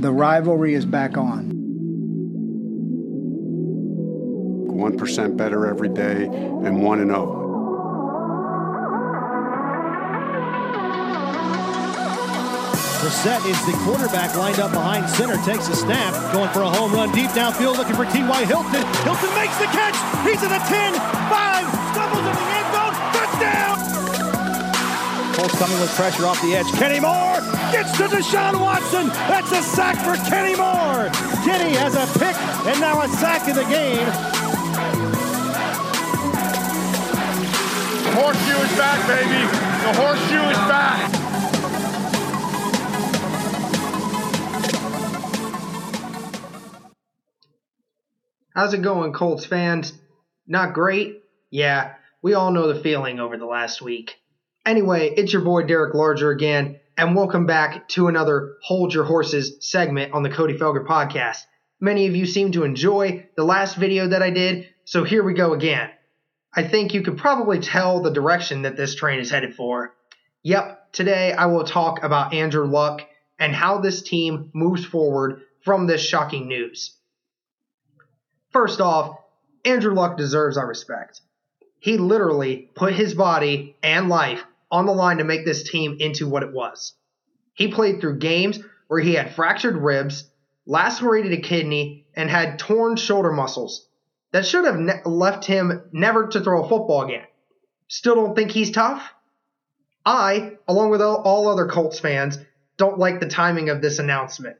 The rivalry is back on. 1% better every day and 1 and 0. Brissett is the quarterback lined up behind center, takes a snap, going for a home run deep downfield, looking for T.Y. Hilton. Hilton makes the catch. He's at the 10, 5, stumbles in the end zone, touchdown! Colts coming with pressure off the edge. Kenny Moore gets to Deshaun Watson. That's a sack for Kenny Moore. Kenny has a pick and now a sack in the game. The horseshoe is back, baby. The horseshoe is back. How's it going, Colts fans? Not great? Yeah, we all know the feeling over the last week. Anyway, it's your boy Derek Larger again, and welcome back to another Hold Your Horses segment on the Cody Felger podcast. Many of you seem to enjoy the last video that I did, so here we go again. I think you could probably tell the direction that this train is headed for. Yep, today I will talk about Andrew Luck and how this team moves forward from this shocking news. First off, Andrew Luck deserves our respect. He literally put his body and life on the line to make this team into what it was. He played through games where he had fractured ribs, lacerated a kidney, and had torn shoulder muscles that should have ne- left him never to throw a football again. Still don't think he's tough? I, along with all, all other Colts fans, don't like the timing of this announcement.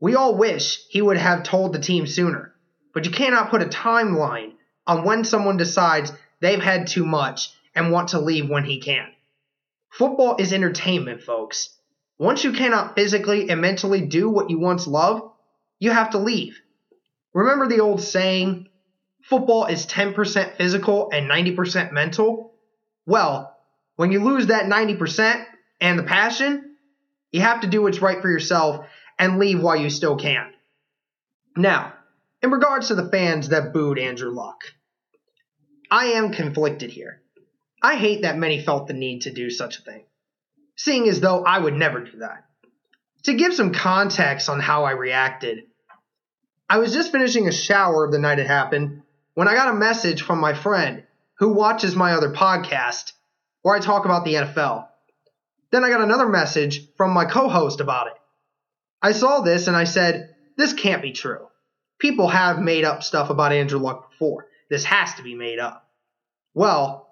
We all wish he would have told the team sooner but you cannot put a timeline on when someone decides they've had too much and want to leave when he can. Football is entertainment, folks. Once you cannot physically and mentally do what you once loved, you have to leave. Remember the old saying, football is 10% physical and 90% mental? Well, when you lose that 90% and the passion, you have to do what's right for yourself and leave while you still can. Now, in regards to the fans that booed Andrew Luck, I am conflicted here. I hate that many felt the need to do such a thing, seeing as though I would never do that. To give some context on how I reacted, I was just finishing a shower the night it happened when I got a message from my friend who watches my other podcast where I talk about the NFL. Then I got another message from my co host about it. I saw this and I said, This can't be true people have made up stuff about Andrew Luck before. This has to be made up. Well,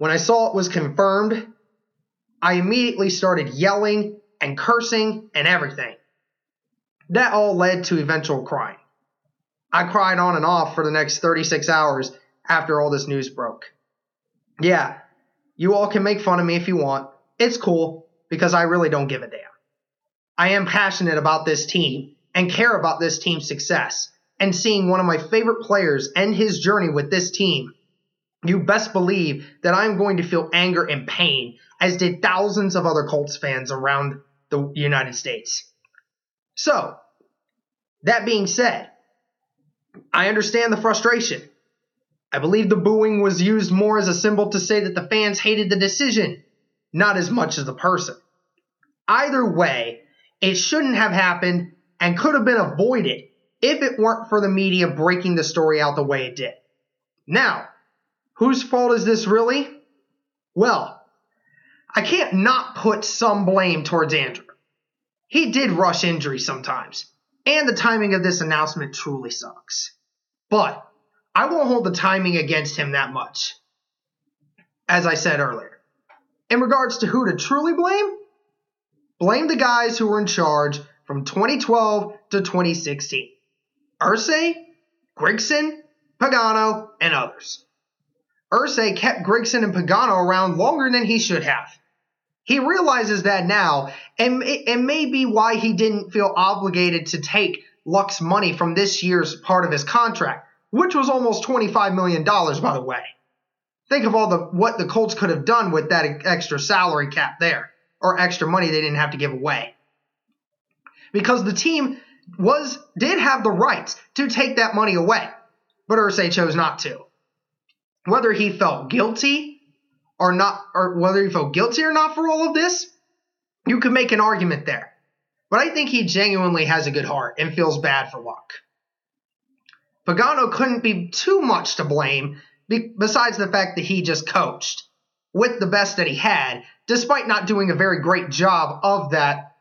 when I saw it was confirmed, I immediately started yelling and cursing and everything. That all led to eventual crying. I cried on and off for the next 36 hours after all this news broke. Yeah, you all can make fun of me if you want. It's cool because I really don't give a damn. I am passionate about this team and care about this team's success and seeing one of my favorite players end his journey with this team, you best believe that I'm going to feel anger and pain, as did thousands of other Colts fans around the United States. So, that being said, I understand the frustration. I believe the booing was used more as a symbol to say that the fans hated the decision, not as much as the person. Either way, it shouldn't have happened and could have been avoided if it weren't for the media breaking the story out the way it did. Now, whose fault is this really? Well, I can't not put some blame towards Andrew. He did rush injury sometimes, and the timing of this announcement truly sucks. But I won't hold the timing against him that much. As I said earlier. In regards to who to truly blame, blame the guys who were in charge from 2012 to 2016. Irsay, Grigson, Pagano, and others. Irsay kept Grigson and Pagano around longer than he should have. He realizes that now, and it may be why he didn't feel obligated to take Luck's money from this year's part of his contract, which was almost $25 million, by the way. Think of all the what the Colts could have done with that extra salary cap there, or extra money they didn't have to give away. Because the team was did have the rights to take that money away, but Irsay chose not to. Whether he felt guilty or not, or whether he felt guilty or not for all of this, you could make an argument there. but I think he genuinely has a good heart and feels bad for Luck. Pagano couldn't be too much to blame, besides the fact that he just coached with the best that he had, despite not doing a very great job of that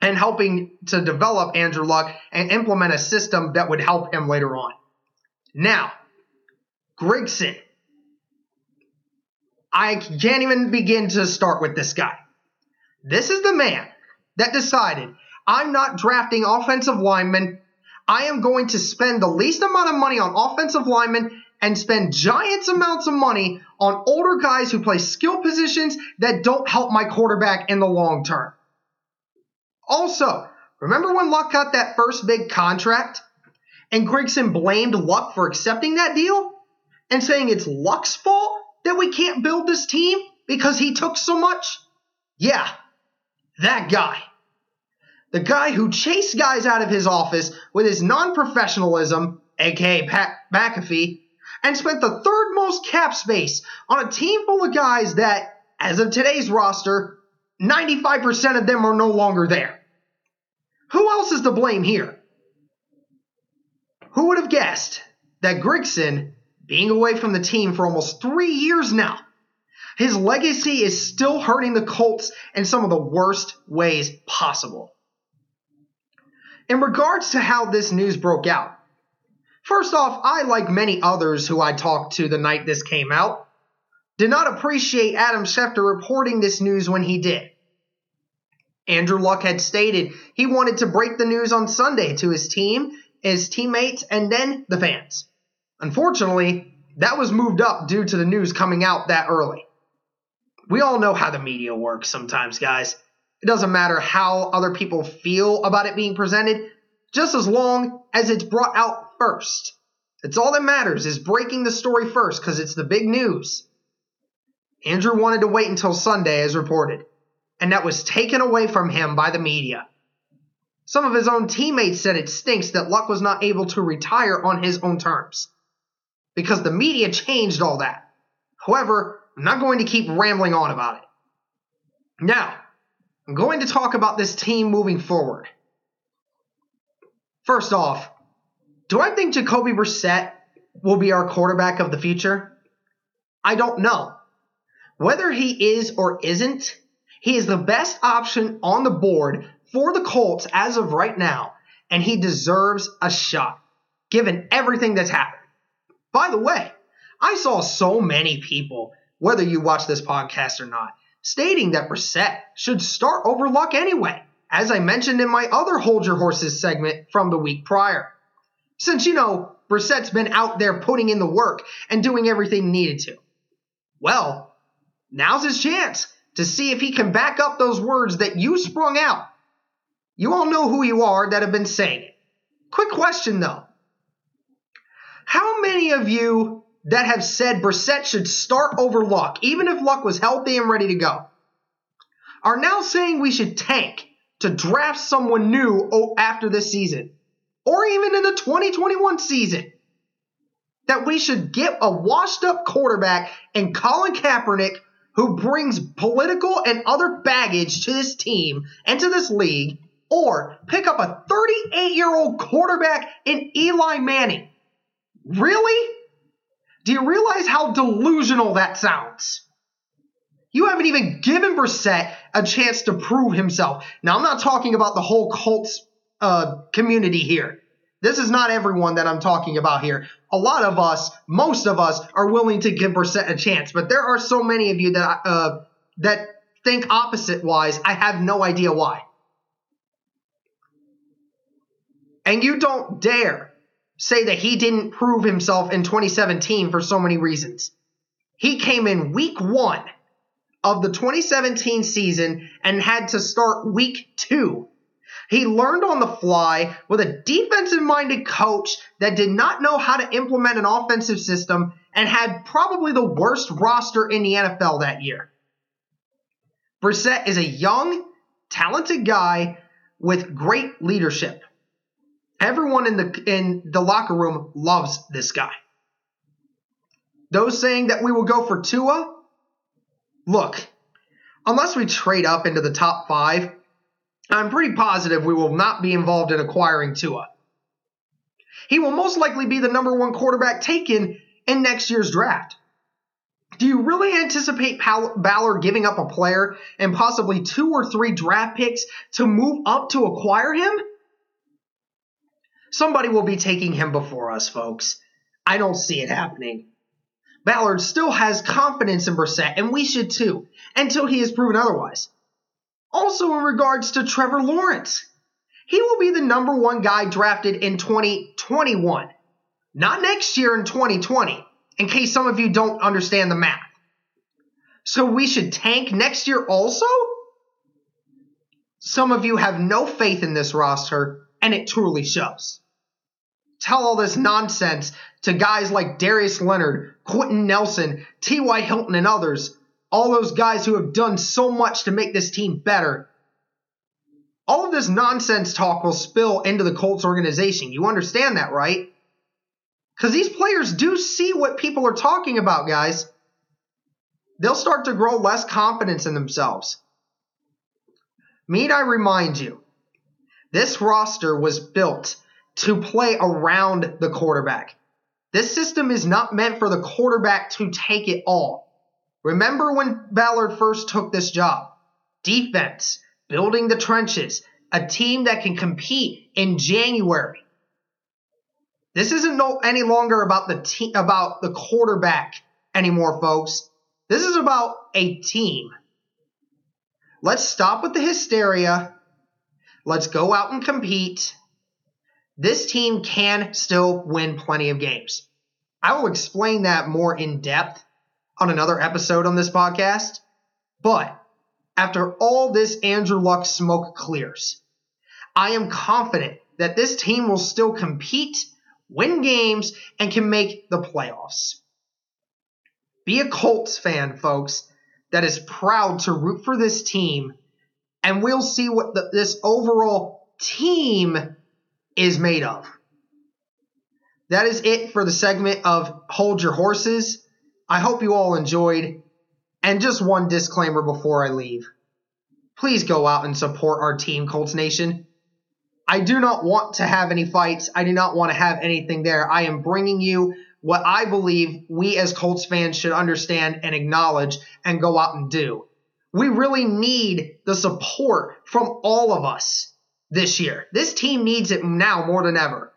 and helping to develop Andrew Luck and implement a system that would help him later on. Now, Grigson. I can't even begin to start with this guy. This is the man that decided I'm not drafting offensive linemen. I am going to spend the least amount of money on offensive linemen and spend giants amounts of money on older guys who play skill positions that don't help my quarterback in the long term. Also, remember when Luck got that first big contract and Grigson blamed Luck for accepting that deal and saying it's Luck's fault that we can't build this team because he took so much? Yeah, that guy. The guy who chased guys out of his office with his non professionalism, aka Pat McAfee, and spent the third most cap space on a team full of guys that, as of today's roster, 95% of them are no longer there. Who else is to blame here? Who would have guessed that Grigson, being away from the team for almost three years now, his legacy is still hurting the Colts in some of the worst ways possible. In regards to how this news broke out, first off, I, like many others who I talked to the night this came out, did not appreciate Adam Schefter reporting this news when he did. Andrew Luck had stated he wanted to break the news on Sunday to his team, his teammates, and then the fans. Unfortunately, that was moved up due to the news coming out that early. We all know how the media works sometimes, guys. It doesn't matter how other people feel about it being presented, just as long as it's brought out first. It's all that matters is breaking the story first because it's the big news. Andrew wanted to wait until Sunday as reported, and that was taken away from him by the media. Some of his own teammates said it stinks that Luck was not able to retire on his own terms because the media changed all that. However, I'm not going to keep rambling on about it. Now, I'm going to talk about this team moving forward. First off, do I think Jacoby Brissett will be our quarterback of the future? I don't know. Whether he is or isn't, he is the best option on the board for the Colts as of right now, and he deserves a shot, given everything that's happened. By the way, I saw so many people, whether you watch this podcast or not, stating that Brissett should start over Luck anyway, as I mentioned in my other Hold Your Horses segment from the week prior. Since, you know, Brissett's been out there putting in the work and doing everything needed to. Well, now's his chance to see if he can back up those words that you sprung out. You all know who you are that have been saying it. Quick question though. How many of you that have said Brissett should start over Luck, even if Luck was healthy and ready to go, are now saying we should tank to draft someone new after this season, or even in the 2021 season. That we should get a washed up quarterback in Colin Kaepernick who brings political and other baggage to this team and to this league, or pick up a 38 year old quarterback in Eli Manning. Really? Do you realize how delusional that sounds? You haven't even given Brissett a chance to prove himself. Now, I'm not talking about the whole Colts uh, community here. This is not everyone that I'm talking about here. A lot of us, most of us, are willing to give Brissett a chance, but there are so many of you that uh, that think opposite wise. I have no idea why. And you don't dare say that he didn't prove himself in 2017 for so many reasons. He came in week one of the 2017 season and had to start week two. He learned on the fly with a defensive minded coach that did not know how to implement an offensive system and had probably the worst roster in the NFL that year. Brissett is a young, talented guy with great leadership. Everyone in the in the locker room loves this guy. Those saying that we will go for Tua, look, unless we trade up into the top five, I'm pretty positive we will not be involved in acquiring Tua. He will most likely be the number one quarterback taken in next year's draft. Do you really anticipate Ballard giving up a player and possibly two or three draft picks to move up to acquire him? Somebody will be taking him before us, folks. I don't see it happening. Ballard still has confidence in Brissett, and we should too, until he is proven otherwise. Also, in regards to Trevor Lawrence, he will be the number one guy drafted in 2021, not next year in 2020, in case some of you don't understand the math. So we should tank next year also? Some of you have no faith in this roster, and it truly shows tell all this nonsense to guys like Darius Leonard, Quenton Nelson, T.Y. Hilton, and others, all those guys who have done so much to make this team better. All of this nonsense talk will spill into the Colts organization. You understand that, right? Because these players do see what people are talking about, guys. They'll start to grow less confidence in themselves. Need I remind you, this roster was built to play around the quarterback. This system is not meant for the quarterback to take it all. Remember when Ballard first took this job? Defense, building the trenches, a team that can compete in January. This isn't no, any longer about the te- about the quarterback anymore, folks. This is about a team. Let's stop with the hysteria. Let's go out and compete this team can still win plenty of games. I will explain that more in depth on another episode on this podcast. But after all this Andrew Luck smoke clears, I am confident that this team will still compete, win games, and can make the playoffs. Be a Colts fan, folks, that is proud to root for this team, and we'll see what the, this overall team is made of. That is it for the segment of Hold Your Horses. I hope you all enjoyed. And just one disclaimer before I leave. Please go out and support our team, Colts Nation. I do not want to have any fights. I do not want to have anything there. I am bringing you what I believe we as Colts fans should understand and acknowledge and go out and do. We really need the support from all of us this year. This team needs it now more than ever.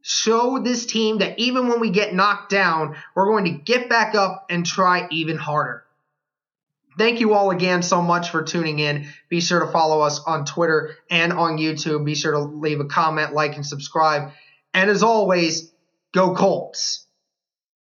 Show this team that even when we get knocked down, we're going to get back up and try even harder. Thank you all again so much for tuning in. Be sure to follow us on Twitter and on YouTube. Be sure to leave a comment, like, and subscribe. And as always, go Colts.